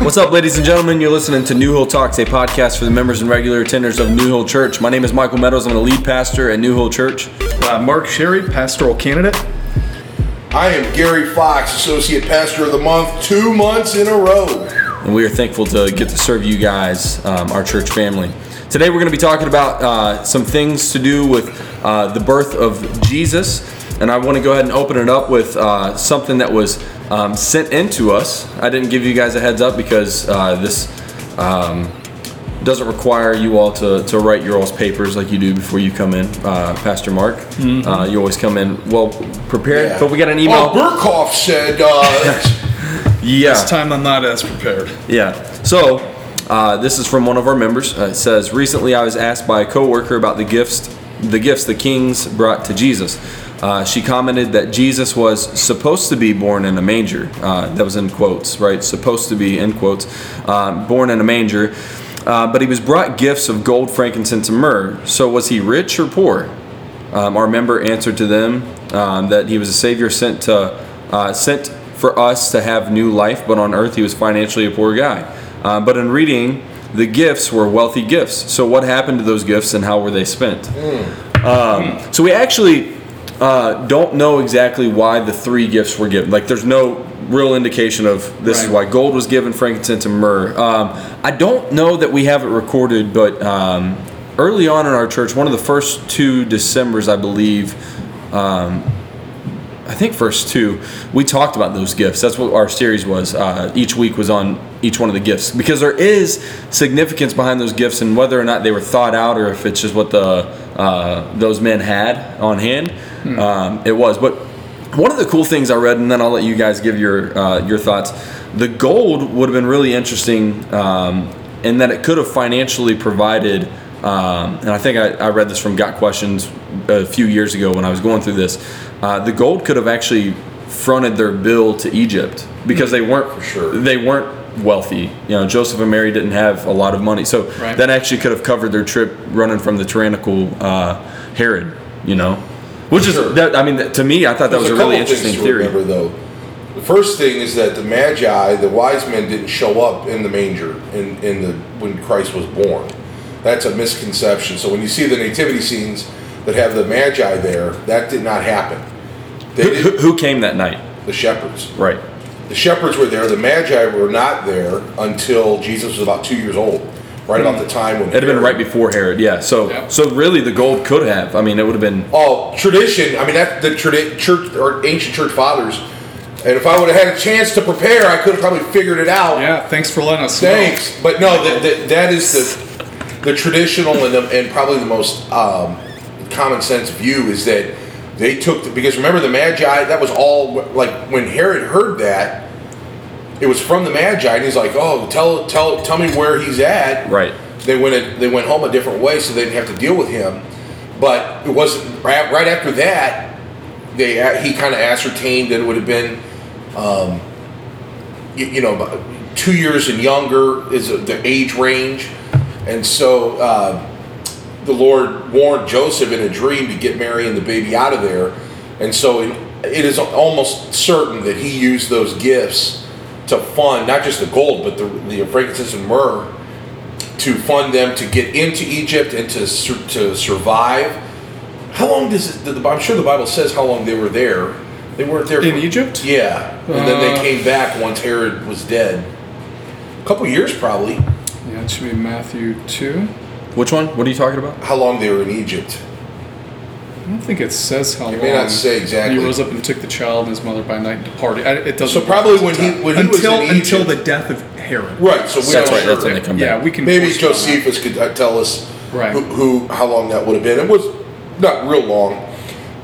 What's up, ladies and gentlemen? You're listening to New Hill Talks, a podcast for the members and regular attenders of New Hill Church. My name is Michael Meadows. I'm the lead pastor at New Hill Church. Uh, Mark Sherry, pastoral candidate. I am Gary Fox, Associate Pastor of the Month, two months in a row. And we are thankful to get to serve you guys, um, our church family. Today, we're going to be talking about uh, some things to do with uh, the birth of Jesus. And I want to go ahead and open it up with uh, something that was um, sent into us. I didn't give you guys a heads up because uh, this um, doesn't require you all to, to write your all's papers like you do before you come in, uh, Pastor Mark. Uh, you always come in well prepared, Yeah. but we got an email. Oh, Burkhoff said, uh, yeah. This time I'm not as prepared. Yeah. So, uh, this is from one of our members. Uh, it says, "Recently, I was asked by a coworker about the gifts, the gifts the kings brought to Jesus. Uh, she commented that Jesus was supposed to be born in a manger. Uh, that was in quotes, right? Supposed to be in quotes, um, born in a manger." Uh, but he was brought gifts of gold, frankincense, and myrrh. So was he rich or poor? Um, our member answered to them um, that he was a savior sent to uh, sent for us to have new life, but on earth he was financially a poor guy. Uh, but in reading, the gifts were wealthy gifts. So what happened to those gifts and how were they spent? Um, so we actually uh, don't know exactly why the three gifts were given. Like there's no real indication of this is why gold was given, frankincense, and myrrh. Um, I don't know that we have it recorded, but um, early on in our church, one of the first two Decembers, I believe, um, I think first two, we talked about those gifts. That's what our series was. Uh, each week was on each one of the gifts because there is significance behind those gifts and whether or not they were thought out or if it's just what the uh, those men had on hand. Um, it was, but one of the cool things I read, and then I'll let you guys give your uh, your thoughts. The gold would have been really interesting um, in that it could have financially provided. Um, and I think I, I read this from Got Questions a few years ago when I was going through this. Uh, the gold could have actually fronted their bill to Egypt because they weren't For sure. they weren't wealthy. You know, Joseph and Mary didn't have a lot of money, so Right. that actually could have covered their trip running from the tyrannical uh, Herod. You know, which Sure. is that, I mean, to me, I thought that was there's a really interesting theory. Remember, though, the first thing is that the Magi, the wise men, didn't show up in the manger in, in the when Christ was born. That's a misconception. So when you see the nativity scenes that have the Magi there, that did not happen. Who, who came that night? the shepherds. Right. The shepherds were there. The Magi were not there until Jesus was about two years old, right about the time when It'd have been right before Herod. Yeah. So Yeah. so really, the gold could have. I mean, it would have been. Oh, tradition. I mean, that the tradi- church or ancient church fathers. And if I would have had a chance to prepare, I could have probably figured it out. Yeah, thanks for letting us know. Thanks, but no, that, that, that is the the traditional and, the, and probably the most um, common sense view is that they took the, because remember the Magi that was all like when Herod heard that it was from the Magi and he's like oh tell tell tell me where he's at. Right. they went a, they went home a different way so they didn't have to deal with him. But it wasn't right, right after that they he kind of ascertained that it would have been um, you, you know two years and younger is the age range. And so uh, the lord warned joseph in a dream to get mary and the baby out of there. And so it, it is almost certain that he used those gifts to fund not just the gold but the, the frankincense and myrrh to fund them to get into Egypt and to to survive. How long does it? The, I'm sure the Bible says how long they were there. They weren't there In for- Egypt? Yeah, and then they Uh, came back once Herod was dead. A couple years probably. Yeah, it should be Matthew 2. Which one? What are you talking about? How long they were in Egypt? I don't think it says how It long. may not say exactly. He rose up and took the child and his mother by night and departed. I- It doesn't. So probably when he- when he was until in until Egypt- the death of Herod. Right. So we That's don't right. know. That's when they come Yeah, back. we can. Maybe force it on that. Josephus could uh, tell us Right. who, who how long that would have been. It was not real long,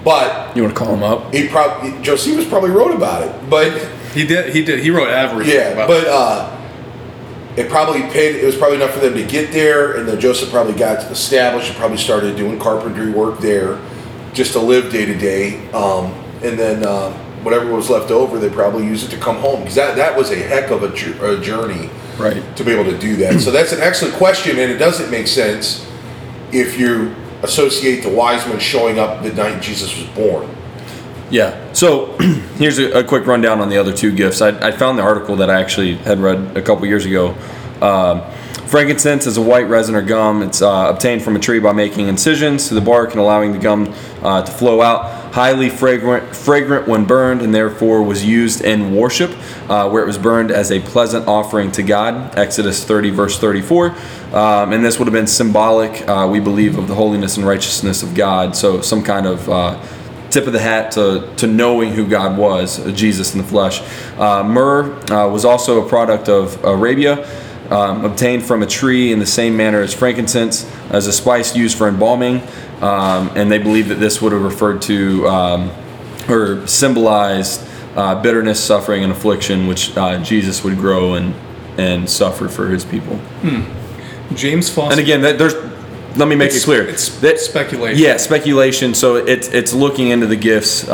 but You want to call him up? he probably Josephus probably wrote about it, but. He did. He did. He wrote everything. Yeah, about but uh, it probably paid. It was probably enough for them to get there, and then Joseph probably got established and probably started doing carpentry work there, just to live day to day. Um, and then uh, whatever was left over, they probably used it to come home because that that was a heck of a, a journey Right. to be able to do that. so that's an excellent question, and it doesn't make sense if you associate the wise men showing up the night Jesus was born. Yeah. So here's a, a quick rundown on the other two gifts. I, I found the article that I actually had read a couple years ago. Um, frankincense is a white resin or gum. It's uh, obtained from a tree by making incisions to the bark and allowing the gum uh, to flow out. Highly fragrant, fragrant when burned, and therefore was used in worship, uh, where it was burned as a pleasant offering to God. Exodus 30, verse 34. Um, and this would have been symbolic, uh, we believe, of the holiness and righteousness of God. So some kind of uh, tip of the hat to, to knowing who God was, Jesus in the flesh. Uh, myrrh uh, was also a product of Arabia, um, obtained from a tree in the same manner as frankincense, as a spice used for embalming. Um, and they believe that this would have referred to um, or symbolized uh, bitterness, suffering, and affliction, which uh, Jesus would grow and and suffer for his people. James Foster. And again, that, there's. Let me make it clear. it's that, speculation. Yeah, speculation. So it's it's looking into the gifts.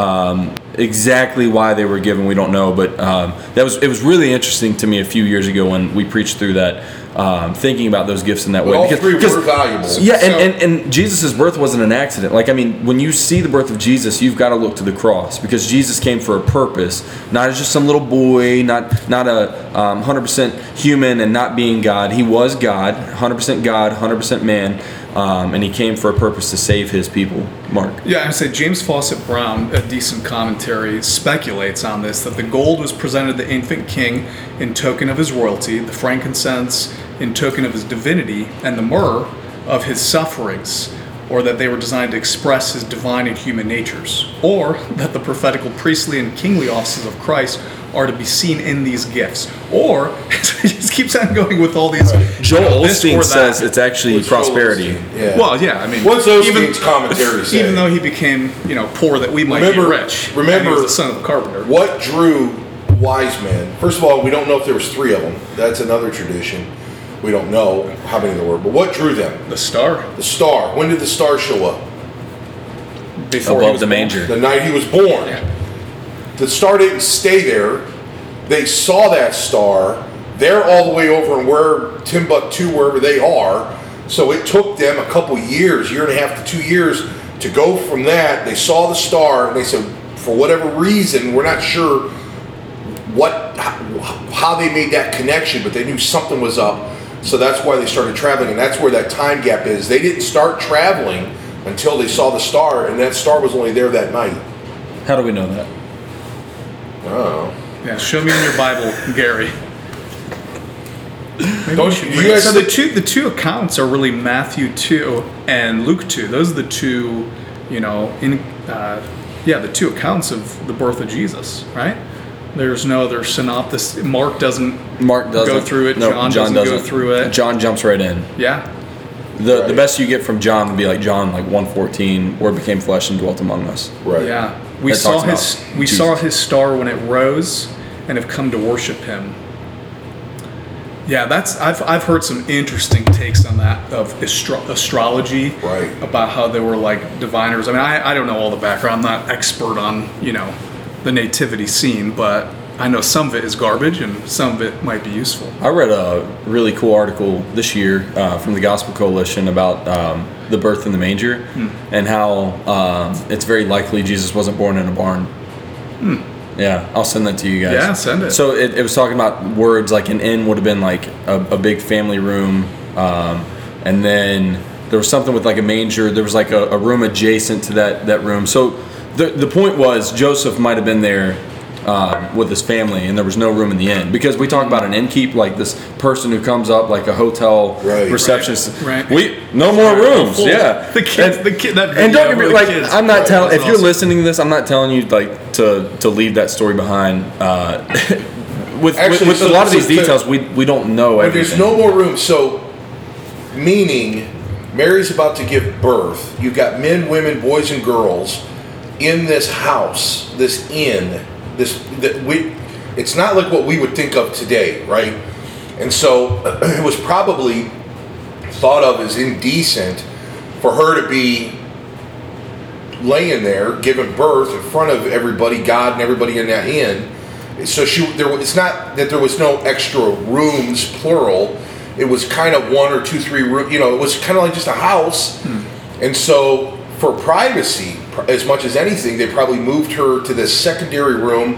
Exactly why they were given, we don't know. But um, that was it was really interesting to me a few years ago when we preached through that, um, thinking about those gifts in that But way. all three were valuable. Yeah, and, and, and Jesus' birth wasn't an accident. Like, I mean, when you see the birth of Jesus, you've got to look to the cross because Jesus came for a purpose, not as just some little boy, not not a um, 100% human and not being God. He was God, 100% God, 100% man, um, and he came for a purpose to save his people. Mark. Yeah, I say Jamieson Fausset Brown, a decent commentary, speculates on this that the gold was presented to the infant king in token of his royalty, the frankincense in token of his divinity, and the myrrh of his sufferings, or that they were designed to express his divine and human natures, or that the prophetical, priestly, and kingly offices of Christ are to be seen in these gifts, or he just keeps on going with all these. Joel you know, this Osteen says it's actually What's prosperity. Yeah. Well, yeah, I mean, What's Osteen's commentary say? Even though he became, you know, poor, that we might Remember- be rich. remember- and he was the son of a carpenter. What drew wise men? First of all, we don't know if there was three of them. That's another tradition. We don't know how many there were. But what drew them? The star The star. When did the star show up? before Above was the born. manger. The night he was born. Yeah. The star didn't stay there. They saw that star. They're all the way over in where Timbuktu, wherever they are. So it took them a couple years, year and a half to two years, to go from that. They saw the star and they said, for whatever reason, we're not sure what how they made that connection, but they knew something was up. So that's why they started traveling, and that's where that time gap is. They didn't start traveling until they saw the star, and that star was only there that night. How do we know that? Oh. Yeah, show me in your Bible, Gary. Don't you, you guys so the two the two accounts are really Matthew two and Luke two. Those are the two, you know, in uh, yeah, the two accounts of the birth of Jesus, right? There's no other synopsis. Mark doesn't. Mark doesn't Go through it, No, John doesn't go through it. John jumps right in. Yeah, The, the best you get from John would be like John like 114, word became flesh and dwelt among us. right. yeah. We saw his we Jesus. saw his star when it rose, and have come to worship him. Yeah, that's I've I've heard some interesting takes on that of astro- astrology, Right. About how they were like diviners. I mean, I, I don't know all the background. I'm not expert on you know the nativity scene, but I know some of it is garbage and some of it might be useful. I read a really cool article this year uh, from the Gospel Coalition about um, the birth in the manger and how um, it's very likely Jesus wasn't born in a barn. Yeah, I'll send that to you guys. Yeah, send it. So it, it was talking about words like an inn would have been like a, a big family room, um, and then there was something with like a manger. There was like a, a room adjacent to that that room. So the the point was Joseph might have been there uh, with his family, and there was no room in the inn because we talk about an innkeep like this person who comes up like a hotel Right. receptionist. Right, right. We no more rooms. Full- Yeah, the kids- And- the kid- that and don't video get me like kids. I'm not telling that's if you're listening to this, I'm not telling you like to to leave that story behind. Uh, with Actually, with, with so- a lot of so these to- details, we we don't know But there's no more room. So, meaning, Mary's about to give birth. You've got men, women, boys, and girls in this house, this inn. This that we. It's not like what we would think of today, right? And so, it was probably thought of as indecent for her to be laying there giving birth in front of everybody, God and everybody in that inn. So she there it's not that there was no extra rooms plural. It was kind of one or two, three room. You know, it was kind of like just a house. Hmm. And so for privacy, pr- as much as anything, they probably moved her to this secondary room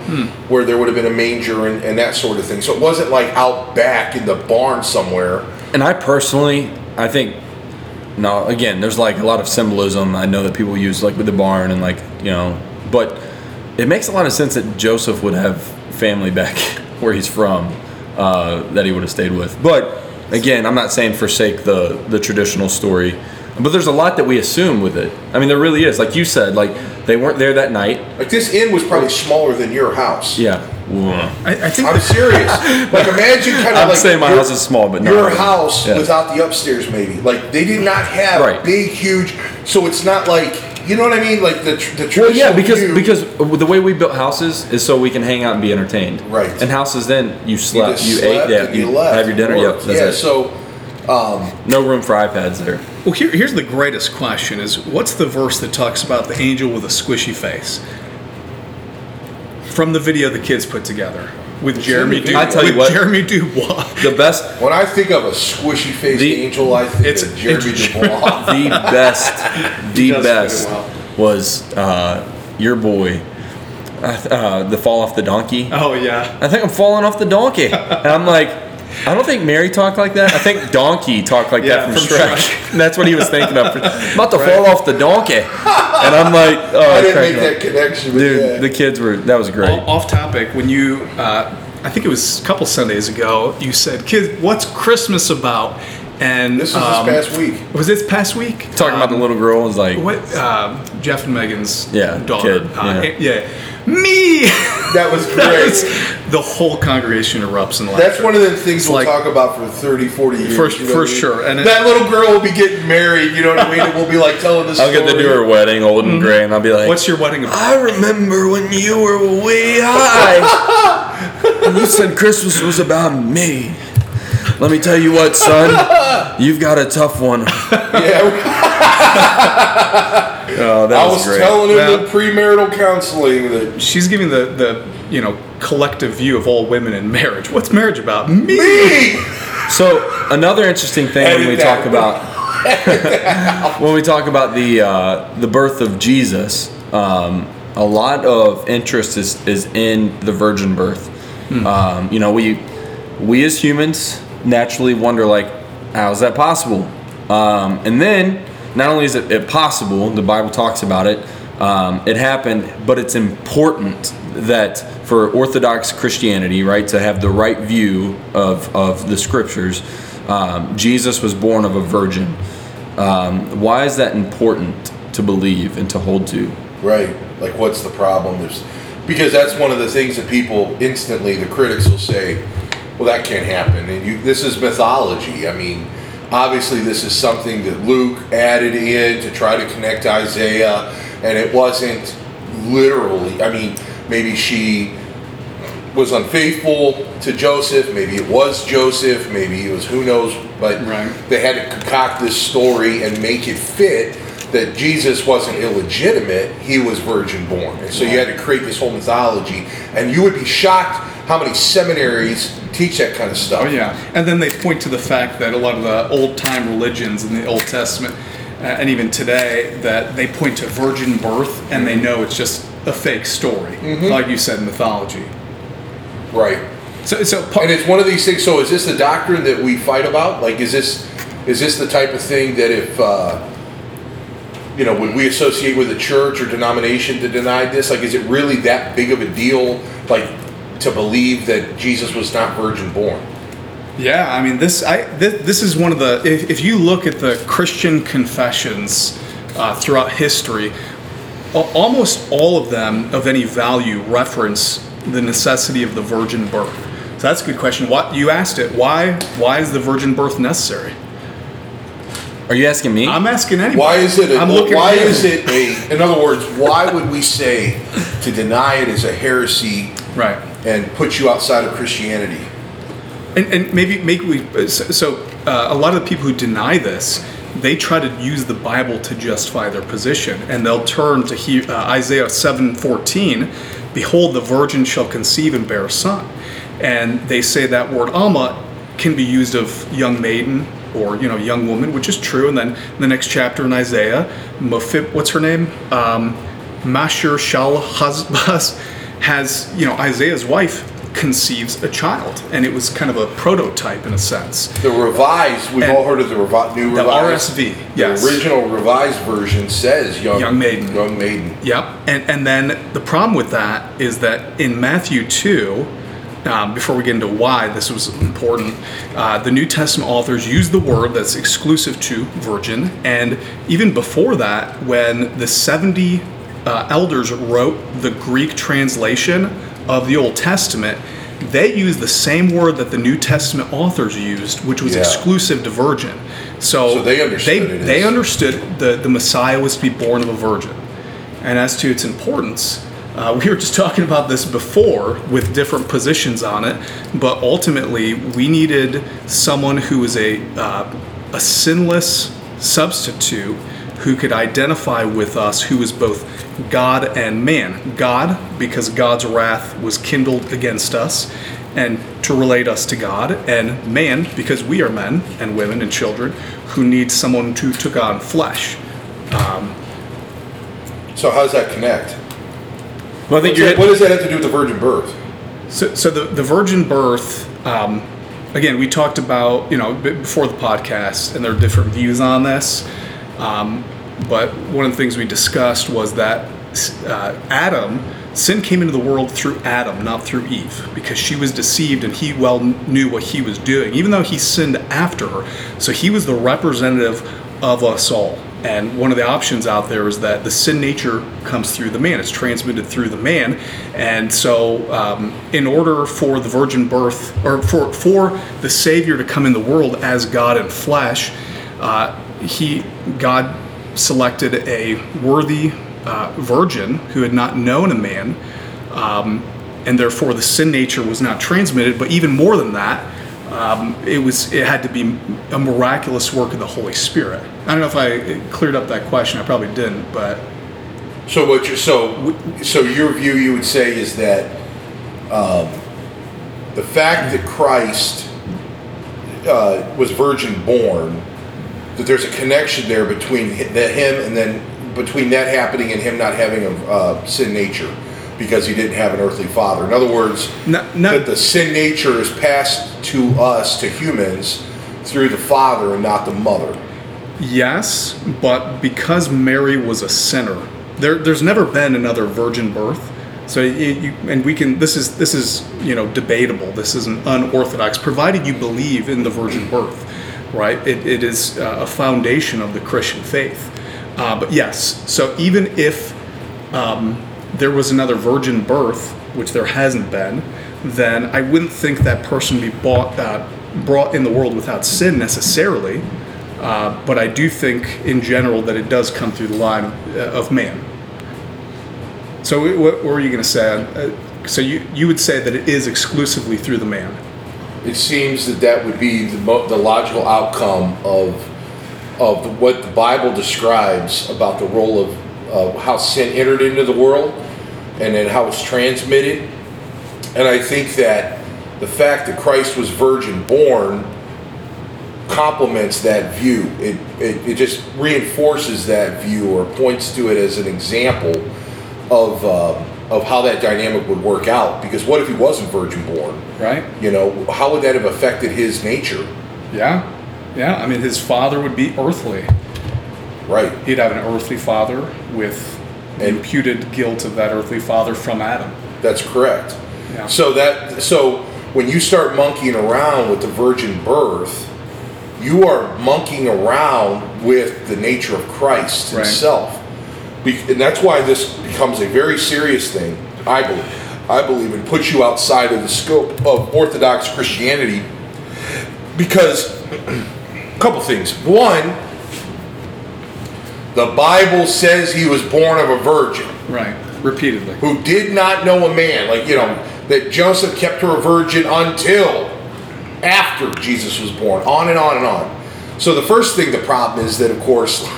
where there would have been a manger and, and that sort of thing. So it wasn't like out back in the barn somewhere. And I personally, I think, now again, there's like a lot of symbolism I know that people use, like with the barn and like, you know, but it makes a lot of sense that Joseph would have family back where he's from uh, that he would have stayed with. But again, I'm not saying forsake the, the traditional story, but there's a lot that we assume with it. I mean, there really is. Like you said, like they weren't there that night. Like this inn was probably smaller than your house. Yeah. I, I think I'm serious. like imagine kind of I'm like saying my your- house is small, but not your really. house Yeah. without the upstairs, maybe. Like they did not have Right. big, huge. So it's not like you know what I mean. Like the the traditional. Well, yeah, because view, because the way we built houses is so we can hang out and be entertained. Right. And houses then you you, slept, just you, slept ate, yeah, you, you left. have your dinner. Worked. Yep, that's yeah. it. So no room for iPads there. Well, here, here's the greatest question: Is what's the verse that talks about the angel with a squishy face? From the video the kids put together with Jeremy, in the du- video. I tell you with what. Jeremy Dubois. The best, when I think of a squishy faced The- angel, I think It's- of Jeremy it's- Dubois. the best, the does fit it best well. was uh, your boy, uh, uh, the fall off the donkey. Oh yeah, I think I'm falling off the donkey, and I'm like, I don't think Mary talked like that. I think donkey talked like Yeah, that from, from Shrek. Shrek. That's what he was thinking of. I'm about to fall off the donkey, and I'm like, oh, I didn't cracking make up. that connection. But Dude, yeah. the kids were that was great. O- off topic. When you, uh, I think it was a couple Sundays ago, you said, "Kids, what's Christmas about?" And this was um, this past week. Was this past week? Talking about the little girl was like, what um, Jeff and Megan's Yeah, daughter. kid, Uh, yeah. yeah. Me. That was That great. was- the whole congregation erupts in laughter. That's one of the things we'll like- talk about for 30, 40 years. For- you know for I mean? sure, and it- that little girl will be getting married, you know what I mean? And we'll be like telling this. I'll story. get to do her wedding, old and gray, and I'll be like, What's your wedding about? I remember when you were way high, and you said Christmas was about me. Let me tell you what, son, you've got a tough one. Yeah, Oh, that I was, was great. telling him Well- in premarital counseling that She's giving the the you know collective view of all women in marriage. What's marriage about? Me. me. So another interesting thing when we that. talk about when we talk about the uh, the birth of Jesus, um, a lot of interest is is in the virgin birth. Um, you know, we we as humans naturally wonder like, how is that possible? Um, and then not only is it, it possible, the Bible talks about it. Um, it happened, but it's important that for Orthodox Christianity, right, to have the right view of, of the scriptures, um, Jesus was born of a virgin. Um, why is that important to believe and to hold to? Right. Like, what's the problem? There's because that's one of the things that people instantly, the critics will say, "Well, that can't happen." And you, this is mythology. I mean, obviously, this is something that Luke added in to try to connect Isaiah, and it wasn't literally. I mean, maybe she was unfaithful to Joseph. Maybe it was Joseph. Maybe it was who knows. But Right. they had to concoct this story and make it fit that Jesus wasn't illegitimate. He was virgin born. And so you had to create this whole mythology. And you would be shocked how many seminaries teach that kind of stuff. Oh yeah, and then they point to the fact that a lot of the old time religions in the Old Testament, uh, and even today, that they point to virgin birth and they know it's just a fake story, like you said, mythology. Right. So, so part, And it's one of these things. So is this the doctrine that we fight about? Like, is this is this the type of thing that if uh, you know, would we associate with a church or denomination to deny this? Like, is it really that big of a deal? Like, to believe that Jesus was not virgin born? Yeah, I mean this. I this, this is one of the. If, if you look at the Christian confessions uh, throughout history, almost all of them of any value reference the necessity of the virgin birth. So that's a good question. What you asked it? Why? Why is the virgin birth necessary? Are you asking me? I'm asking anybody. Why is it? A, I'm looking why at you. is it a? In other words, why would we say to deny it is a heresy right? And put you outside of Christianity? And, and maybe maybe we so, so uh, a lot of the people who deny this they try to use the Bible to justify their position, and they'll turn to he, uh, Isaiah seven fourteen, "Behold, the virgin shall conceive and bear a son," and they say that word "alma" can be used of young maiden or you know young woman, which is true. And then the next chapter in Isaiah, Mephib, what's her name? Um, Mashur Shal Hazbaz has, you know, Isaiah's wife conceives a child, and it was kind of a prototype in a sense. The revised, we've And all heard of the revi- new the revised. RSV, yes. The original revised version says young, Young maiden. Young maiden. Yep. And and then the problem with that is that in Matthew two, um, before we get into why this was important, uh, the New Testament authors use the word that's exclusive to virgin, and even before that, when the seventy uh, elders wrote the Greek translation of the Old Testament. They used the same word that the New Testament authors used, which was Yeah. exclusive to virgin. So, So they understood they, they understood the, the Messiah was to be born of a virgin. And as to its importance, uh, we were just talking about this before with different positions on it, but ultimately we needed someone who was a, uh, a sinless substitute who could identify with us who was both God and man. God, because God's wrath was kindled against us, and to relate us to God, and man, because we are men and women and children who need someone who took on flesh. So how does that connect? Well, I think that- what does that have to do with the virgin birth? So, so the, the virgin birth, um, again, we talked about, you know, before the podcast, and there are different views on this. Um, but one of the things we discussed was that uh, Adam, sin came into the world through Adam, not through Eve, because she was deceived and he well knew what he was doing, even though he sinned after her. So he was the representative of us all. And one of the options out there is that the sin nature comes through the man. It's transmitted through the man. And so, um, in order for the virgin birth, or for, for the Savior to come in the world as God in flesh, uh, he God selected a worthy uh, virgin who had not known a man, um, and therefore the sin nature was not transmitted. But even more than that, um, it was it had to be a miraculous work of the Holy Spirit. I don't know if I cleared up that question. I probably didn't, but So what you so so your view you would say is that um, the fact that Christ uh, was virgin born, that there's a connection there between that him and then between that happening and him not having a uh, sin nature because he didn't have an earthly father. In other words, No- no- that the sin nature is passed to us to humans through the father and not the mother. Yes, but because Mary was a sinner, there, there's never been another virgin birth. So you, you, and we can. This is this is you know debatable. This isn't unorthodox, provided you believe in the virgin birth, right? It, it is uh, a foundation of the Christian faith. Uh, but yes, so even if um, there was another virgin birth, which there hasn't been, then I wouldn't think that person be bought, uh, brought in the world without sin necessarily. Uh, but I do think, in general, that it does come through the line of, uh, of man. So, what, were you going to say? So, you, you would say that it is exclusively through the man. It seems that that would be the, mo- the logical outcome of of the, what the Bible describes about the role of uh, how sin entered into the world and then how it's transmitted. And I think that the fact that Christ was virgin born complements that view. It, it, it just reinforces that view or points to it as an example of, uh, of how that dynamic would work out. Because what if he wasn't virgin born? Right? You know, how would that have affected his nature? Yeah. Yeah. I mean, his father would be earthly. Right. He'd have an earthly father with And- imputed guilt of that earthly father from Adam. That's correct. Yeah. So that so when you start monkeying around with the virgin birth, you are monkeying around with the nature of Christ Right. himself. And that's why this becomes a very serious thing, I believe. I believe and puts you outside of the scope of Orthodox Christianity because a couple things. One, the Bible says he was born of a virgin Right. Repeatedly. who did not know a man. Like, you know, that Joseph kept her a virgin until after Jesus was born, on and on and on. So the first thing, the problem is that, of course,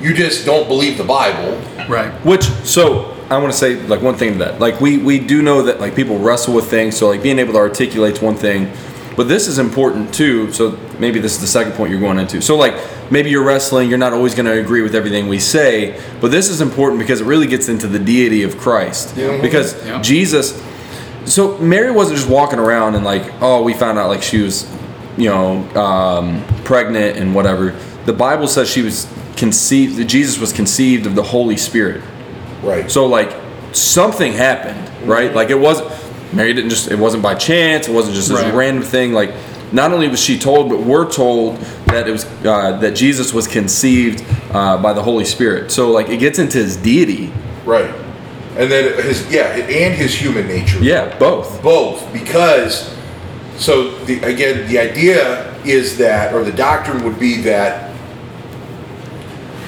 you just don't believe the Bible. Right. Which so I want to say like one thing to that. Like we we do know that like people wrestle with things. So like being able to articulate one thing, But this is important too. So maybe this is the second point you're going into. So like maybe you're wrestling, you're not always going to agree with everything we say, but this is important because it really gets into the deity of Christ. Because Yeah. Jesus. So Mary wasn't just walking around and like, oh, we found out like she was, you know, um, pregnant and whatever. The Bible says she was conceived. Jesus was conceived of the Holy Spirit. Right. So like something happened, right? Like it wasn't Mary didn't just it wasn't by chance. It wasn't just this Right. random thing. Like not only was she told, but we're told that it was uh, that Jesus was conceived uh, by the Holy Spirit. So like it gets into his deity. Right. And then his yeah, and his human nature. Yeah, both. Both, because so the again the idea is that, or the doctrine would be that,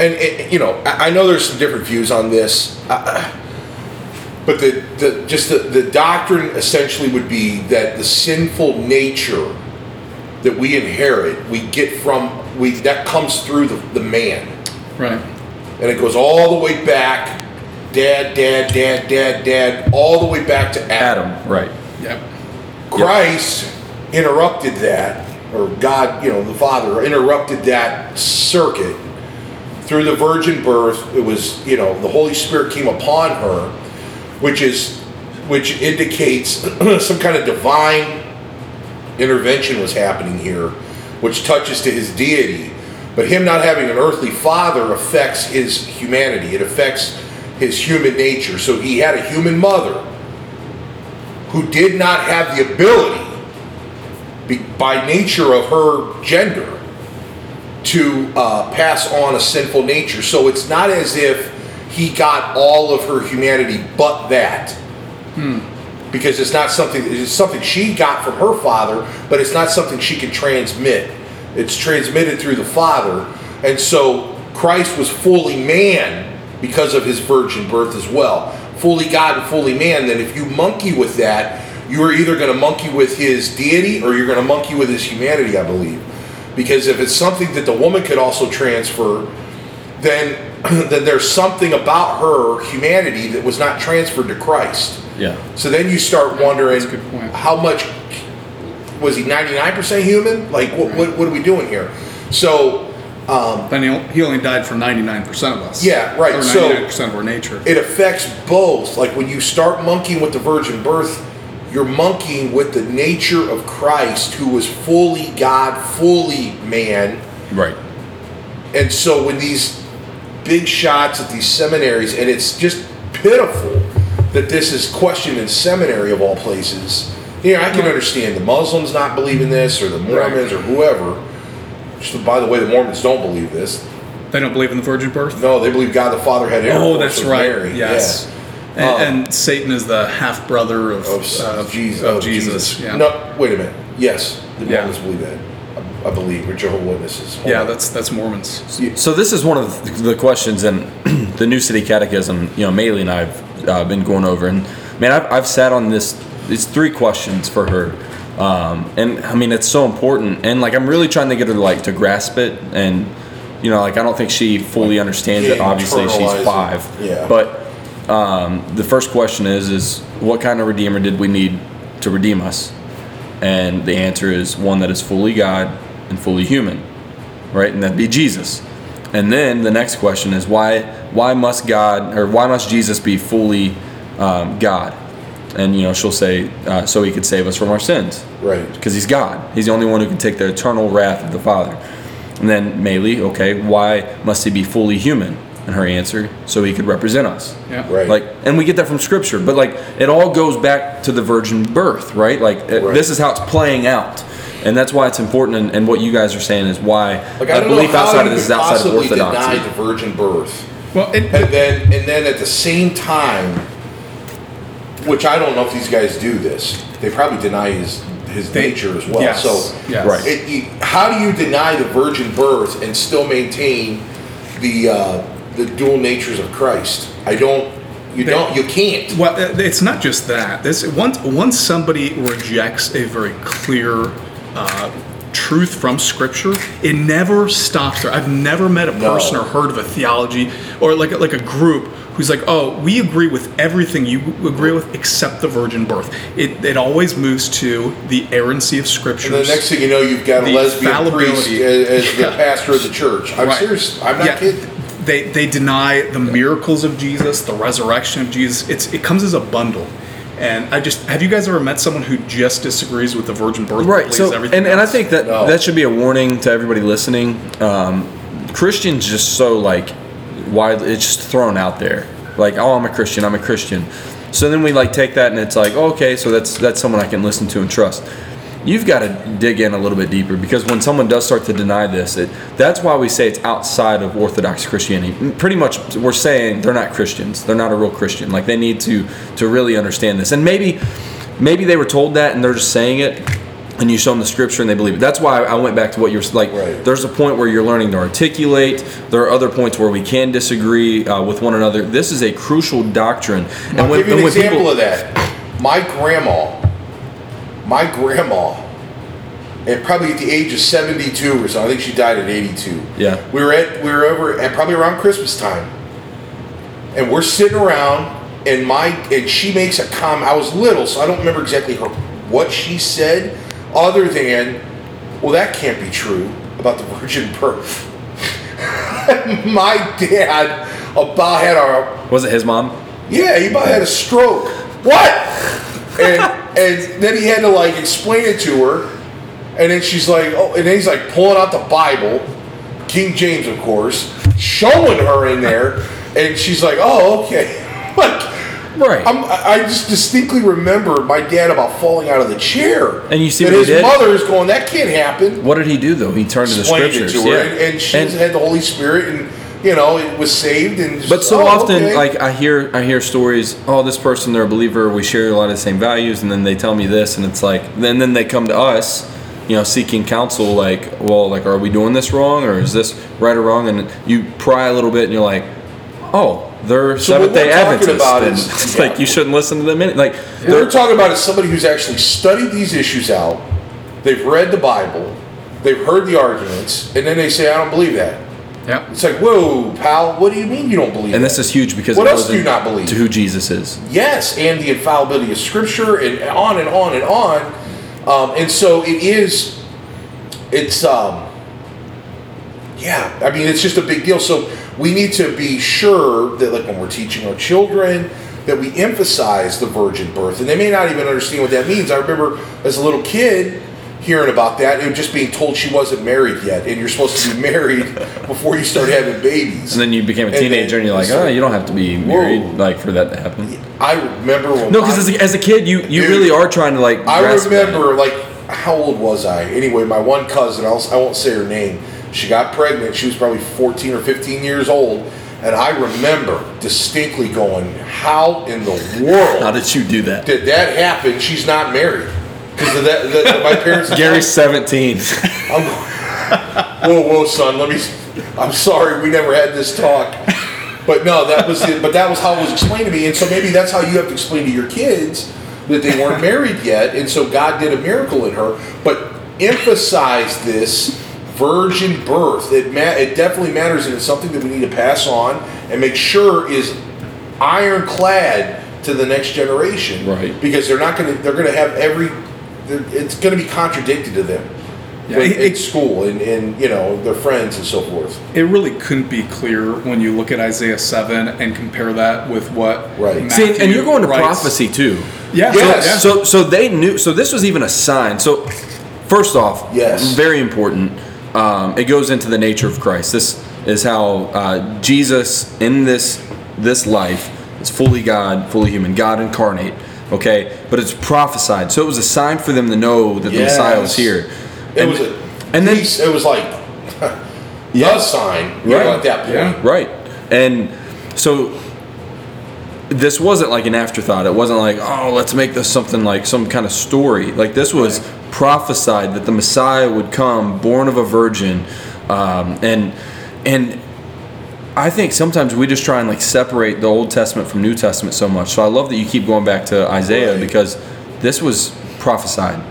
and it, you know I, I know there's some different views on this, uh, but the, the just the, the doctrine essentially would be that the sinful nature that we inherit, we get from we that comes through the, the man Right. and it goes all the way back, dad, dad, dad, dad, dad, all the way back to Adam. Adam, right? Yep. Christ interrupted that, or God, you know, the Father interrupted that circuit through the virgin birth. It was, you know, the Holy Spirit came upon her, which is, which indicates some kind of divine intervention was happening here, which touches to his deity. But him not having an earthly father affects his humanity. It affects his human nature. So he had a human mother who did not have the ability, by nature of her gender, to uh, pass on a sinful nature. So it's not as if he got all of her humanity but that. Because it's not something it's something she got from her father, but it's not something she can transmit. It's transmitted through the father. And so Christ was fully man because of his virgin birth as well. Fully God and fully man, then if you monkey with that, you are either going to monkey with his deity or you're going to monkey with his humanity, I believe. Because if it's something that the woman could also transfer, then then there's something about her humanity that was not transferred to Christ. Yeah. So then you start wondering good point. how much was he 99% human? Like what, what what are we doing here? So um, Then he, he only died for 99% of us. Yeah, right, Or so- 99% of our nature. it affects both. Like when you start monkeying with the virgin birth, you're monkeying with the nature of Christ who was fully God, fully man. Right. And so when these big shots at these seminaries, and it's just pitiful that this is questioned in seminary of all places. You know, I can understand the Muslims not believing this, or the Mormons, or whoever. Which, by the way, the Mormons don't believe this. they don't believe in the virgin birth? No, they believe God the Father had Oh, that's right. Mary. Yes. Yeah. And, Um, and Satan is the half brother of, of, of Jesus. Of of Jesus. Yeah. No, wait a minute. Yes, the Yeah. Mormons believe that. I, I believe, or Jehovah's Witnesses. Hold Yeah, on. that's that's Mormons. So this is one of the questions in the New City Catechism. You know, Maylee and I've uh, been going over, and man, I've, I've sat on this. These three questions for her, um, and I mean, it's so important. And like, I'm really trying to get her like to grasp it, and you know, like, I don't think she fully understands it. Yeah, Obviously, internalize she's it. five. Yeah. But um, the first question is, is what kind of redeemer did we need to redeem us? And the answer is one that is fully God and fully human, right? And that'd be Jesus. And then the next question is why why must God or why must Jesus be fully um, God? And you know she'll say uh, so he could save us from our sins right. because he's God. He's the only one who can take the eternal wrath of the Father. And then Maylee, okay, why must he be fully human? And her answer, so he could represent us. Yeah. Right. Like, and we get that from Scripture, but like, it all goes back to the virgin birth, right? Like, it- Right. this is how it's playing out, and that's why it's important. And, and what you guys are saying is why Like I a don't belief know how outside you of this is outside of possibly orthodoxy. deny the virgin birth, Well, it, and then and then at the same time, which I don't know if these guys do this. They probably deny his his They- nature as well. yes, So yes. Right. it, you, how do you deny the virgin birth and still maintain the uh, the dual natures of Christ? I don't. You They- don't. You can't. Well, uh, it's not just that. This once once somebody rejects a very clear uh, truth from Scripture, it never stops there. I've never met a No. person or heard of a theology or like a, like a group who's like, "Oh, we agree with everything you agree with except the virgin birth." It it always moves to the errancy of scripture the next thing you know, you've got a lesbian priest as, as the pastor of the church. I'm Right. serious. I'm not Yeah. kidding. They they deny the miracles of Jesus, the resurrection of Jesus. It's it comes as a bundle. And I just have you guys ever met someone who just disagrees with the virgin birth? Right. So, everything and, and I think that No. that should be a warning to everybody listening. Um, Christians just so like widely, it's just thrown out there. Like, oh, I'm a Christian. I'm a Christian. So then we like take that and it's like, oh, okay, so that's that's someone I can listen to and trust. You've got to dig in a little bit deeper because when someone does start to deny this, it, that's why we say it's outside of Orthodox Christianity. Pretty much, we're saying they're not Christians. They're not a real Christian. Like they need to to really understand this. And maybe maybe they were told that and they're just saying it and you show them the scripture and they believe it. That's why I went back to what you're like. Right. There's a point where you're learning to articulate. There are other points where we can disagree uh, with one another. This is a crucial doctrine. And I'll give you an example people- of that. My grandma, my grandma, at probably at the age of 72 or so, I think she died at 82. Yeah. We were at we were over at probably around Christmas time, and we're sitting around, and my and she makes a comment. I was little, so I don't remember exactly her what she said, other than, "Well, that can't be true about the virgin birth." my dad about had a Was it his mom? yeah, he about had a stroke. What? And and then he had to like explain it to her, and then she's like, oh, and then he's like pulling out the Bible, King James, of course, showing her in there, and she's like, oh, okay. like, Right. I'm, I just distinctly remember my dad about falling out of the chair, And you see and what he his mother is going, that can't happen. what did he do though? He turned to the Explained scriptures. to her, yeah. and, and she And- had the Holy Spirit, and you know, it was saved, and But so oh, often, okay. like I hear, I hear stories. Oh, this person, they're a believer. We share a lot of the same values, and then they tell me this, and it's like, then then they come to us, you know, seeking counsel. Like, well, like, are we doing this wrong, or is this right or wrong? And you pry a little bit, and you're like, oh, they're So Seventh Day Adventists. about is- it's yeah. like you shouldn't listen to them. Any, like, What they're- we're talking about is somebody who's actually studied these issues out. They've read the Bible, they've heard the arguments, and then they say, "I don't believe that." Yeah. It's like, "Whoa, pal! What do you mean you don't believe?" and that? this is huge because What else do you not believe? to who Jesus is. yes, and the infallibility of Scripture, and on and on and on. Um, and so it is. It's um. Yeah, I mean, it's just a big deal. So we need to be sure that, like, when we're teaching our children, that we emphasize the virgin birth, and they may not even understand what that means. I remember as a little kid hearing about that and just being told she wasn't married yet, and you're supposed to be married before you start having babies. And then you became a And then teenager, and you're like, oh, you don't have to be married, whoa. like for that to happen. I remember when No, because as, a- as a kid, you you Dude, really are trying to like. I remember, like, how old was I? Anyway, my one cousin, I'll, I won't say her name, she got pregnant. She was probably 14 or 15 years old. And I remember distinctly going, how in the world How did you do that? did that happen? She's not married. Because of that, that, my parents. Gary's 17. I'm, whoa, whoa, son. Let me. I'm sorry, we never had this talk. But no, that was it. But that was how it was explained to me, and so maybe that's how you have to explain to your kids that they weren't married yet, and so God did a miracle in her. But emphasize this virgin birth. It ma- it definitely matters, and it's something that we need to pass on and make sure is ironclad to the next generation. Right. Because they're not going to. They're going to have every. They're- It's going to be contradicted to them. Yeah, When- it- in school and, and you know their friends and so forth. It really couldn't be clear when you look at Isaiah 7 and compare that with what Right. Matthew See, and you're going to writes. prophecy too. Yeah, Yes. yeah. So, so they knew. So this was even a sign. So, first off, Yes. very important. Um, it goes into the nature of Christ. This is how uh, Jesus in this this life is fully God, fully human, God incarnate. Okay, but it's prophesied. So it was a sign for them to know that the Messiah was Yes. here. It And- was a and then- piece- it was like Yeah. the sign Right. know, at that point. Yeah. Right. And so this wasn't like an afterthought. It wasn't like, oh, let's make this something like some kind of story. Like this was prophesied that the Messiah would come, born of a virgin, um, and and I think sometimes we just try and like separate the Old Testament from New Testament so much. So I love that you keep going back to Isaiah Right. because this was prophesied.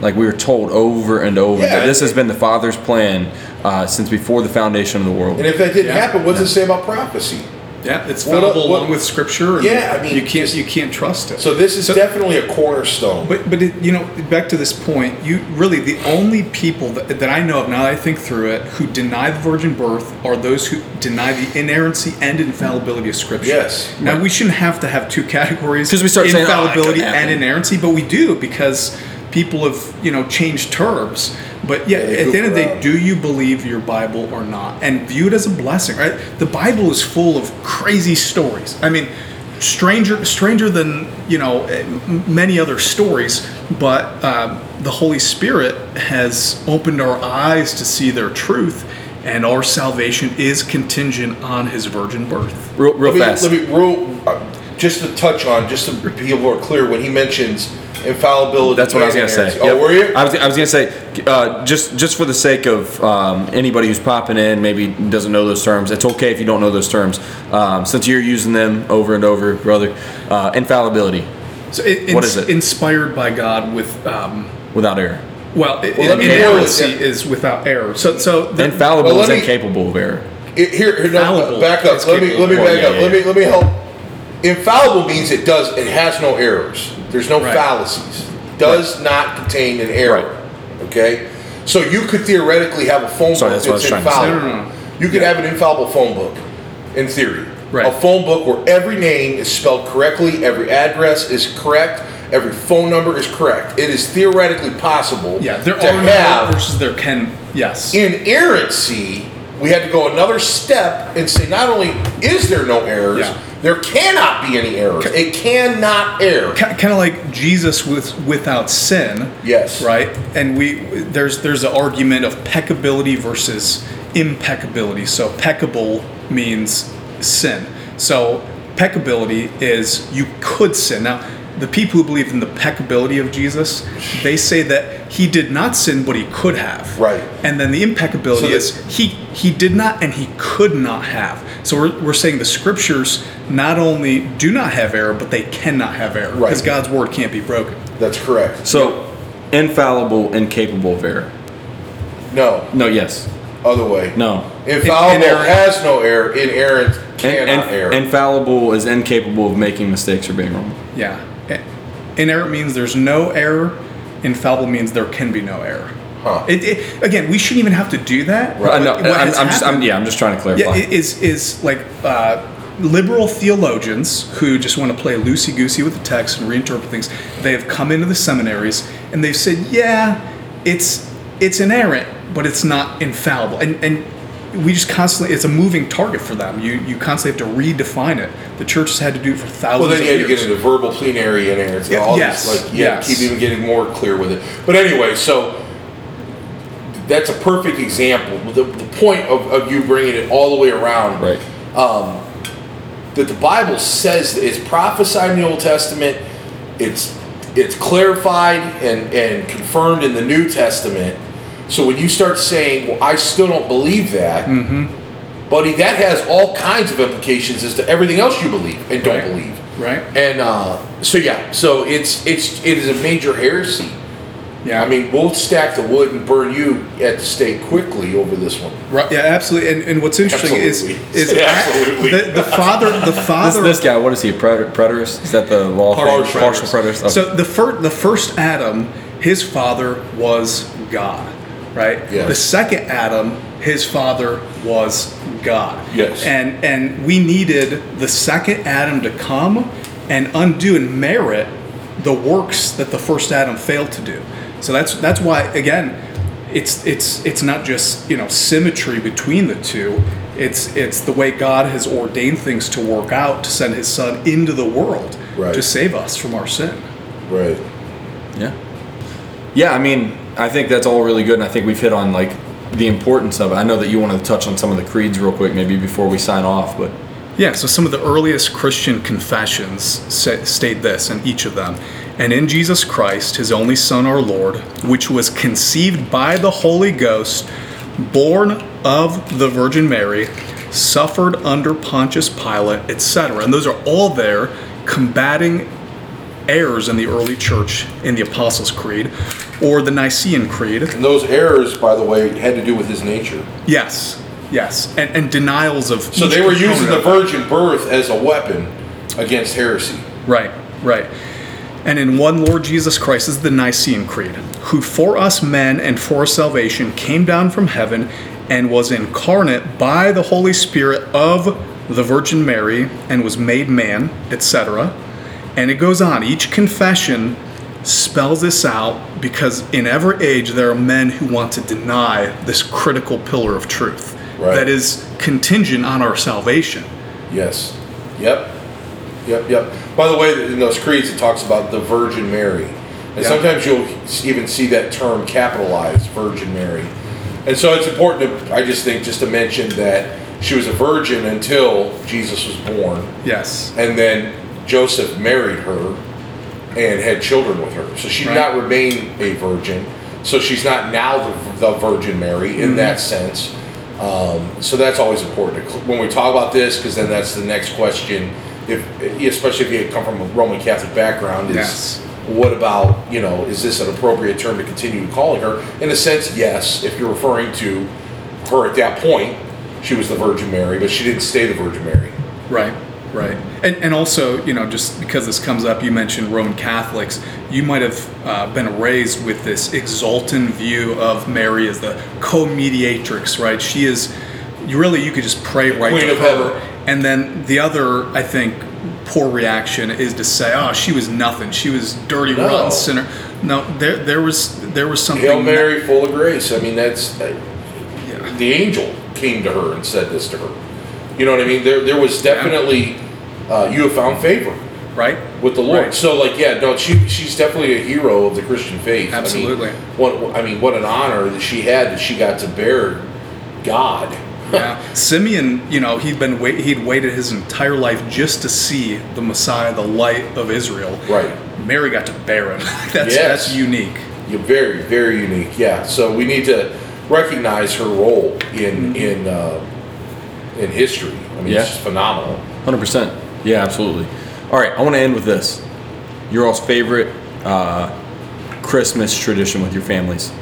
Like we were told over and over Yeah, that this has been the Father's plan uh, since before the foundation of the world. And if that didn't Yeah. happen, what does it say about prophecy? Yeah, it's What- fallible what- along with Scripture. And Yeah, I mean, you can't you can't trust it. So this is So- definitely a cornerstone. But but it, you know, back to this point, you really the only people that, that I know of now that I think through it who deny the virgin birth are those who deny the inerrancy and infallibility of Scripture. Yes. Now we shouldn't have to have two categories because we start saying, "Oh, infallibility and inerrancy, but we do because people have you know changed terms. But yeah, Yeah, at the end of the day, do you believe your Bible or not? And view it as a blessing, right? The Bible is full of crazy stories. I mean, stranger stranger than you know eh, many other stories. But um, the Holy Spirit has opened our eyes to see their truth, and our salvation is contingent on His virgin birth. Real, real let me, fast. Let me real, uh, just to touch on, just to be people are clear when he mentions infallibility. That's what I was gonna say. inerrancy. Yep. Oh, were you? I was, I was gonna say, uh, just just for the sake of um, anybody who's popping in, maybe doesn't know those terms. It's okay if you don't know those terms, um, since you're using them over and over, brother. Uh, infallibility, So it, What it's is it? Inspired by God with. Um, without error. well, i- Well, let me inerrancy know it. is without error. So, so the, Infallible Well, is me- incapable of error. It- here, here no, back up. is Let me let me of- back yeah, up. yeah, Let me let me help. Infallible means it does. It has no errors. There's no Right. fallacies. Does not contain an error. Okay. So you could theoretically have a phone Sorry, book that's what I was that's trying to say. infallible. No, no, no. You could have an infallible phone book, in theory. Right. A phone book where every name is spelled correctly, every address is correct, every phone number is correct. It is theoretically possible yeah, there to are have versus there can. Yes. inerrancy, we had to go another step and say not only is there no errors, Yeah. There cannot be any errors. It cannot err. kind of like Jesus with without sin. Yes. Right. And we there's there's an argument of peccability versus impeccability. So peccable means sin. So peccability is you could sin. Now the people who believe in the peccability of Jesus, they say that he did not sin, but he could have. Right. And then the impeccability So the- is he he did not and he could not have. So we're, we're saying the scriptures not only do not have error, but they cannot have error Right. because God's word can't be broken. That's correct. So, infallible, incapable of error. No, No, yes, other way. no. Infallible Inerrant. has no error. Inerrant In- cannot in- err. infallible is incapable of making mistakes or being wrong. Yeah. Inerrant means there's no error. Infallible means there can be no error. Huh. It, it, again, we shouldn't even have to do that. Uh, no, I'm, I'm just, I'm, yeah, I'm just trying to clarify. Yeah, is is like uh, liberal theologians who just want to play loosey goosey with the text and reinterpret things. They have come into the seminaries and they've said, yeah, it's it's inerrant, but it's not infallible. And and we just constantly it's a moving target for them. You you constantly have to redefine it. The church has had to do it for thousands well, then you of had to get into verbal plenary inerrancy. Yeah, all yes, this, like yeah, yes. keep even getting more clear with it. But anyway, so that's a perfect example. The, the point of, of you bringing it all the way around, right. Um, that the Bible says that it's prophesied in the Old Testament, it's it's clarified and, and confirmed in the New Testament. So when you start saying, "Well, I still don't believe that," Mm-hmm. buddy, that has all kinds of implications as to everything else you believe and don't Right. believe. Right. And uh, so yeah, so it's it's it is a major heresy. Yeah. I mean, we'll stack the wood and burn you at the stake quickly over this one. Right, yeah, absolutely. And, and what's interesting Absolutely. is is Absolutely. the, the father the This, father this guy, what is he? A preter- preterist? Is that the law? Partial partial preterist. preterist. Okay. So the first the first Adam, his father was God, right? Yes. The second Adam, his father was God. Yes. And and we needed the second Adam to come and undo and merit the works that the first Adam failed to do. So that's that's why again, it's it's it's not just you know symmetry between the two. It's it's the way God has ordained things to work out to send His Son into the world Right. to save us from our sin. Right. Yeah. Yeah, I mean, I think that's all really good, and I think we've hit on like the importance of it. I know that you wanted to touch on some of the creeds real quick, maybe before we sign off, but Yeah, so some of the earliest Christian confessions say, state this in each of them. And in Jesus Christ, his only Son, our Lord, which was conceived by the Holy Ghost, born of the Virgin Mary, suffered under Pontius Pilate, etc. And those are all there combating errors in the early church in the Apostles' Creed or the Nicene Creed. And those errors, by the way, had to do with his nature. Yes. Yes, and, and denials of. So they were using the virgin birth as a weapon against heresy. Right, right. And in one Lord Jesus Christ is the Nicene Creed, who for us men and for salvation came down from heaven and was incarnate by the Holy Spirit of the Virgin Mary and was made man, etc. And it goes on. Each confession spells this out because in every age there are men who want to deny this critical pillar of truth Right. that is contingent on our salvation. Yes. Yep. Yep. Yep. By the way, in those creeds, it talks about the Virgin Mary, and Yeah. sometimes you'll even see that term capitalized, Virgin Mary. And so it's important to, I just think, just to mention that she was a virgin until Jesus was born, Yes. and then Joseph married her and had children with her. So she did Right. not remain a virgin. So she's not now the, the Virgin Mary in that sense. Um, so that's always important cl- when we talk about this, because then that's the next question. If especially if you come from a Roman Catholic background, is Yes. what about you know is this an appropriate term to continue calling her? In a sense, yes. If you're referring to her at that point, she was the Virgin Mary, but she didn't stay the Virgin Mary. Right, right. And, and also, you know, just because this comes up, you mentioned Roman Catholics. You might have uh, been raised with this exultant view of Mary as the co-mediatrix, right? She is, you really, you could just pray right Queen to of her. heaven. And then the other, I think, poor reaction is to say, "Oh, she was nothing. She was dirty, No. rotten sinner." No, there, there was, there was something. Hail Mary, full of grace. I mean, that's uh, Yeah. the angel came to her and said this to her. You know what I mean? There, there was definitely uh, you have found favor right? with the Lord. Right. So, like, yeah, no, she she's definitely a hero of the Christian faith. I mean, Absolutely. what I mean, what an honor that she had that she got to bear God. Yeah, Simeon, you know, he'd been wait, he'd waited his entire life just to see the Messiah, the light of Israel. Right. Mary got to bear him. that's Yes. that's unique. You're very, very unique. Yeah. So we need to recognize her role in in uh, in history. I mean, Yeah. it's just phenomenal. Hundred percent. Yeah, absolutely. All right, I want to end with this. Your all's favorite uh, Christmas tradition with your families.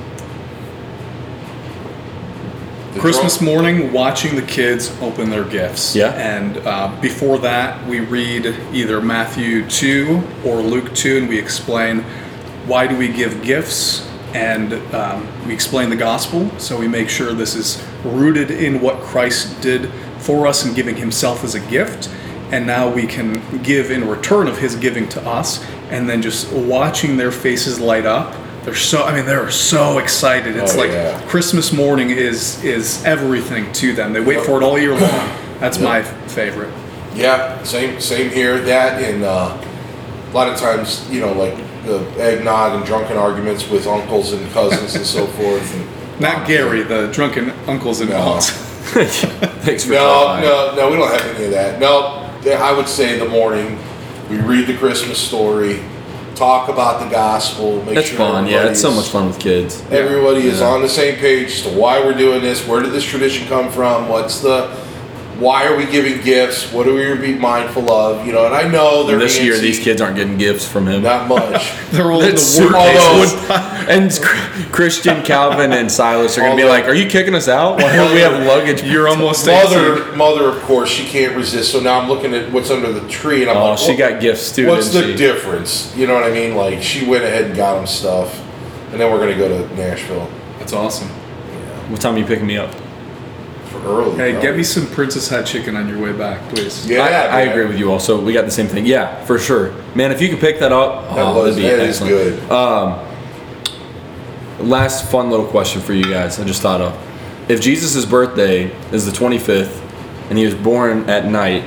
The Christmas drunk- morning, watching the kids open their gifts. Yeah. And uh, before that, we read either Matthew 2 or Luke 2, and we explain why do we give gifts, and um, we explain the gospel. So we make sure this is rooted in what Christ did for us in giving himself as a gift. And now we can give in return of his giving to us, and then just watching their faces light up. They're so, I mean, they're so excited. It's Oh, like yeah. Christmas morning is is everything to them. They wait for it all year long. That's my favorite. Yeah, same same here. That and uh, a lot of times, you know, like the eggnog and drunken arguments with uncles and cousins and so forth. And, Not Gary, the drunken uncles and No. aunts. Thanks for no, no, no, we don't have any of that. No, I would say the morning we read the Christmas story, talk about the gospel. Make That's sure fun. Yeah, it's so much fun with kids. Everybody is on the same page as to why we're doing this. Where did this tradition come from? What's the why are we giving gifts? What are we to be mindful of? You know, and I know they're This year, these kids aren't getting gifts from him. not much. They're all in the That's work And Christian, Calvin, and Silas are going to be like, Are you kicking us out? Why don't we have luggage? You're almost 18. mother, mother, of course, she can't resist. So now I'm looking at what's under the tree, and I'm Oh, like, she what- got gifts too, What's the she? difference? You know what I mean? Like she went ahead and got him stuff, and then we're gonna go to Nashville That's awesome. What time are you picking me up? For early. Hey, bro. get me some Prince's Hot chicken on your way back, please. Yeah, I, I agree with you. Also, we got the same thing. Yeah, for sure, man. If you could pick that up, That oh, was that'd be that is excellent. good. Um, last fun little question for you guys. I just thought of: If Jesus' birthday is the 25th, and he was born at night,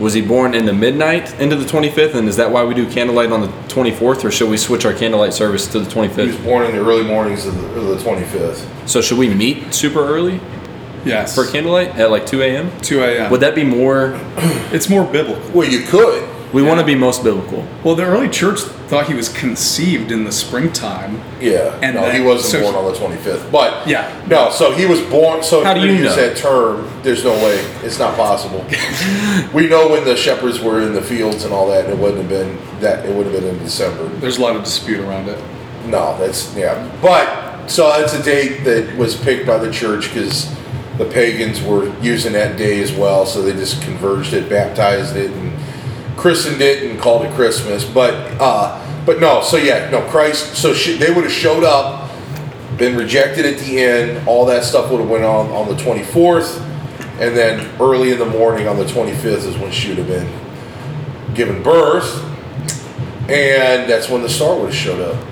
was he born in the midnight into the 25th? And is that why we do candlelight on the 24th, or should we switch our candlelight service to the 25th? he was 25th? born in the early mornings of the, of the 25th. So should we meet super early Yes. for candlelight at like 2 a.m.? 2 a.m. Would that be more? it's more biblical. Well, you could. We want to be most biblical. Well, the early church thought he was conceived in the springtime. Yeah. And no, then- he wasn't so- born on the 25th. But Yeah. no. So he was born. So How do you use know? that term? There's no way. It's not possible. we know when the shepherds were in the fields and all that. And it wouldn't have been that. It would have been in December. There's a lot of dispute around it. No, that's yeah. But so that's a date that was picked by the church because the pagans were using that day as well, so they just converged it, baptized it, and christened it, and called it Christmas. But uh, but no, so yeah, no Christ. So she, they would have showed up, been rejected at the end. All that stuff would have went on on the 24th, and then early in the morning on the 25th is when she would have been given birth, and that's when the star would have showed up.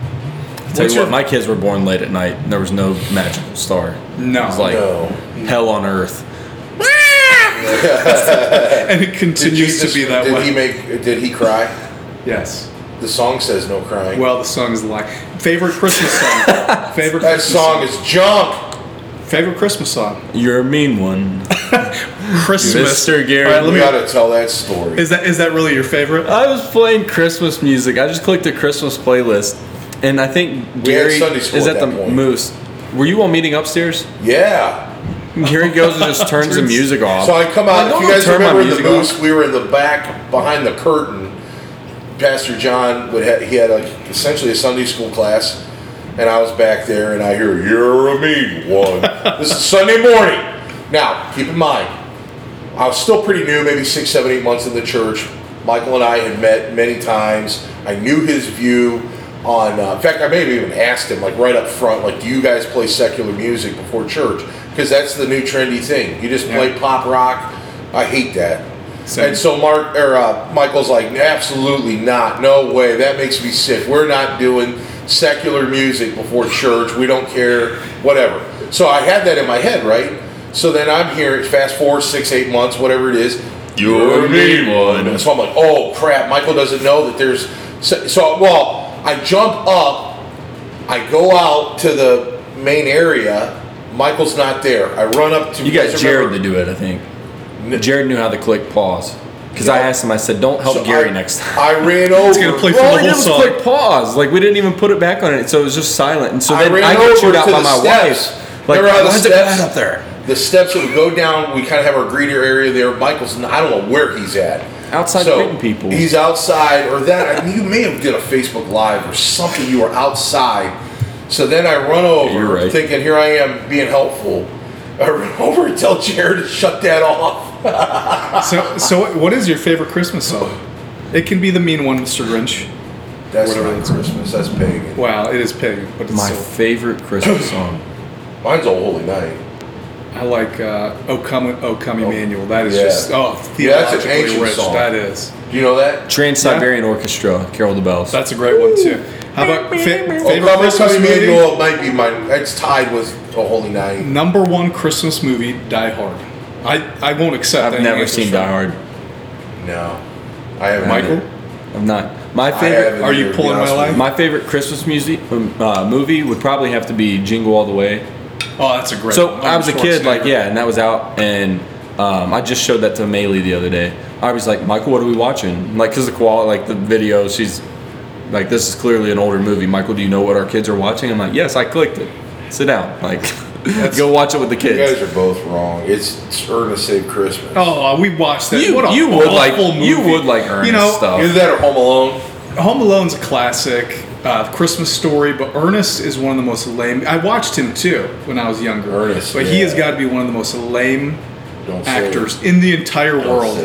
Tell What's you your- what, my kids were born late at night. And there was no magical star. No. it was like No. hell on earth. and it Did continues Jesus- to be that way. did way. he make? Did he cry? yes. The song says no crying. Well, the song is the lie. Favorite Christmas song. Favorite that Christmas song is junk. Favorite Christmas song. You're a mean one. Christmas. Mr. Gary. All right, let We me. got to tell that story. Is that is that really your favorite? I was playing Christmas music. I just clicked a Christmas playlist, and I think Gary is at at the point. Moose. Were you all meeting upstairs? yeah. Gary goes and just turns the music off. So I come out. like, If you guys remember the moose, off." we were in the back behind the curtain. Pastor John would ha- he had like essentially a Sunday school class, and I was back there, and I hear "You're a mean one." this is Sunday morning. Now, keep in mind, I was still pretty new, maybe six, seven, eight months in the church. Michael and I had met many times. I knew his view on. Uh, in fact, I may have even asked him, like right up front, like, "Do you guys play secular music before church?" Because that's the new trendy thing. You just play pop rock. I hate that. Same. And so Mark or uh, Michael's like, absolutely not. No way. That makes me sick. We're not doing secular music before church. We don't care. Whatever. So I had that in my head, right? So then I'm here. Fast forward six, eight months, whatever it is. You're a mean one. So I'm like, oh crap! Michael doesn't know that there's. So, so well, I jump up. I go out to the main area. Michael's not there. I run up to. You got Jared remember- to do it, I think. Jared knew how to click pause. Because I asked him, I said, don't help So Gary I- next time. I ran over. gonna play for the whole song. click pause. Like, we didn't even put it back on it, so it was just silent. And so I then ran I, get over chewed out by my steps. wife. Like, Remember how the why is it steps- up there? The steps that would go down, we kind of have our greeter area there. Michael's, I don't know where he's at. Outside greeting people. He's outside, or that, I mean, you may have did a Facebook Live or something. You were outside. So then I run over, You're right. thinking, here I am being helpful. I run over and tell Jared to shut that off. So so what is your favorite Christmas song? It can be the mean one, Mr. Grinch. That's Whatever not that's- Christmas. That's pagan. Wow, it is pagan, but it's My so, favorite Christmas song. Mine's O Holy Night. I like uh, "O Come, O Come Emmanuel." That is Yeah. just oh Yeah, that's an theologically ancient rich. song. That is. Do you know that? Trans Siberian Orchestra, Carol the Bells. That's a great one too. How about fa- favorite Oh, Come, Christmas movie? Emmanuel might be mine. It's tied with O Holy Night. Number one Christmas movie, Die Hard. I, I won't accept. I've any never seen from Die. Hard. No, I haven't. Michael, I'm not. My favorite. Are you either, to be pulling my honest leg? My favorite Christmas music um, uh, movie would probably have to be Jingle All the Way. Oh, that's a great. So one. I was a kid, like yeah, and that was out, and um, I just showed that to Maylee the other day. I was like, Michael, what are we watching? Like, cause the quality, like the video, she's like, this is clearly an older movie. Michael, do you know what our kids are watching? I'm like, yes, I clicked it. Sit down, like, let's go watch it with the kids. You guys are both wrong. It's, it's Ernest Saves Christmas. Oh, we watched that. You- what a you would like- movie. you would like Ernest You know, stuff. Either that or Home Alone. Home Alone's a classic. Uh, Christmas Story, but Ernest is one of the most lame. I watched him too when I was younger. Ernest, but he has got to be one of the most lame Don't actors in the entire world.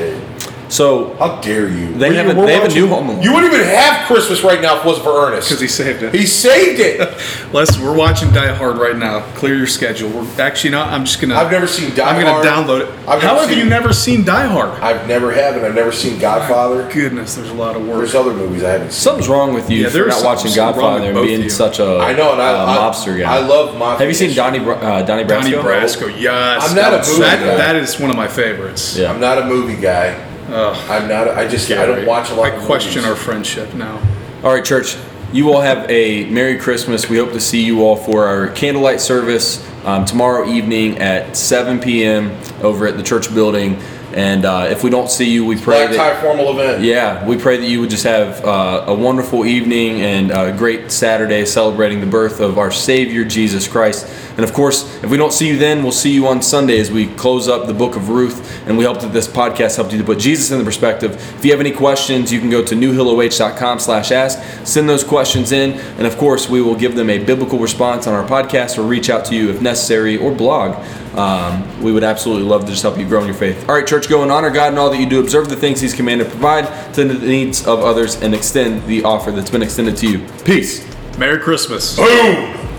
Say it. So How dare you? They We're- have a- they have a watching- new Home Alone. You wouldn't even have Christmas right now if it wasn't for Ernest. Because he saved it. He saved it. Les, we're watching Die Hard right now. Clear your schedule. We're actually not. I'm just gonna. I've never seen Die I'm gonna download it. I've How have seen- you never seen Die Hard? I've never have, and I've never seen Godfather. Goodness, there's a lot of work. There's other movies I haven't seen. something's wrong with you Yeah, for not watching Godfather with and being such a I know, and I, uh, I mobster guy. I love mafia. Have you seen. Donnie uh, Donnie Brasco? Donnie Brasco, yes. I'm not a movie that, guy. that is one of my favorites. Yeah. I'm not a movie guy. Ugh, I'm not. I just. I don't watch a lot. I of question movies. our friendship now. All right, church. You all have a Merry Christmas. We hope to see you all for our candlelight service um, tomorrow evening at 7 p.m. over at the church building. And uh, if we don't see you, we pray black that. tie formal event. Yeah, we pray that you would just have uh, a wonderful evening and a great Saturday celebrating the birth of our Savior Jesus Christ. And of course, if we don't see you then, we'll see you on Sunday as we close up the book of Ruth. And we hope that this podcast helped you to put Jesus in the perspective. If you have any questions, you can go to newhilloh.com slash ask. Send those questions in. And of course, we will give them a biblical response on our podcast or reach out to you if necessary or blog. Um, we would absolutely love to just help you grow in your faith. All right, church, go and honor God in all that you do. Observe the things He's commanded, provide to the needs of others, and extend the offer that's been extended to you. Peace. Merry Christmas. Boom!